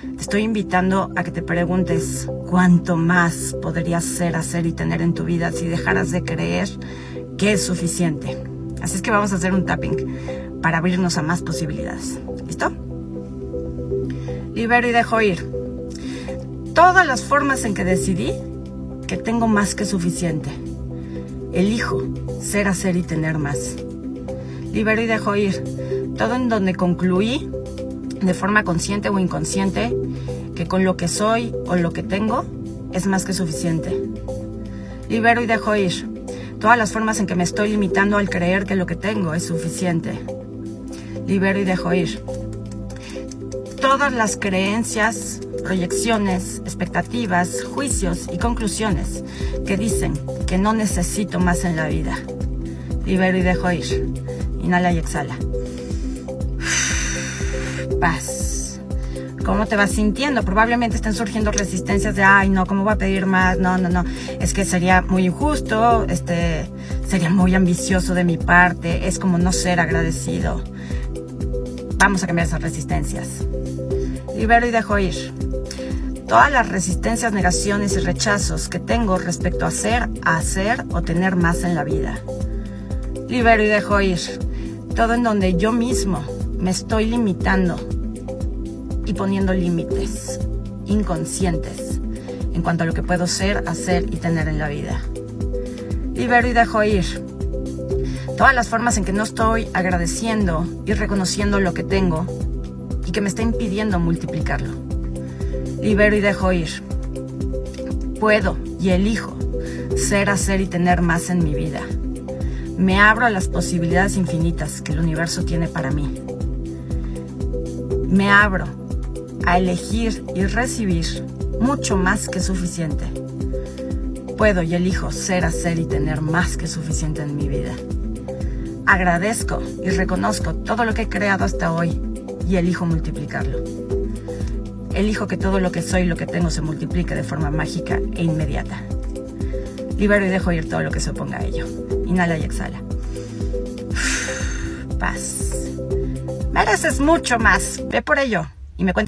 te estoy invitando a que te preguntes cuánto más podrías ser, hacer y tener en tu vida si dejaras de creer que es suficiente. Así es que vamos a hacer un tapping para abrirnos a más posibilidades. ¿Listo? Libero y dejo ir. Todas las formas en que decidí que tengo más que suficiente. Elijo ser, hacer y tener más. Libero y dejo ir. Todo en donde concluí, de forma consciente o inconsciente, que con lo que soy o lo que tengo es más que suficiente. Libero y dejo ir. Todas las formas en que me estoy limitando al creer que lo que tengo es suficiente. Libero y dejo ir. Todas las creencias proyecciones, expectativas, juicios y conclusiones que dicen que no necesito más en la vida. Libero y dejo ir. Inhala y exhala. Paz. ¿Cómo te vas sintiendo? Probablemente estén surgiendo resistencias de, ay, no, ¿cómo voy a pedir más? No, no, no. Es que sería muy injusto, este, sería muy ambicioso de mi parte, es como no ser agradecido. Vamos a cambiar esas resistencias. Libero y dejo ir todas las resistencias, negaciones y rechazos que tengo respecto a ser, a hacer o tener más en la vida. Libero y dejo ir todo en donde yo mismo me estoy limitando y poniendo límites inconscientes en cuanto a lo que puedo ser, hacer y tener en la vida. Libero y dejo ir todas las formas en que no estoy agradeciendo y reconociendo lo que tengo y que me está impidiendo multiplicarlo libero y dejo ir. Puedo y elijo ser, hacer y tener más en mi vida. Me abro a las posibilidades infinitas que el universo tiene para mí. Me abro a elegir y recibir mucho más que suficiente. Puedo y elijo ser, hacer y tener más que suficiente en mi vida. Agradezco y reconozco todo lo que he creado hasta hoy y elijo multiplicarlo elijo que todo lo que soy y lo que tengo se multiplique de forma mágica e inmediata. Libero y dejo ir todo lo que se oponga a ello. Inhala y exhala. Paz. Mereces mucho más. Ve por ello y me cuentas.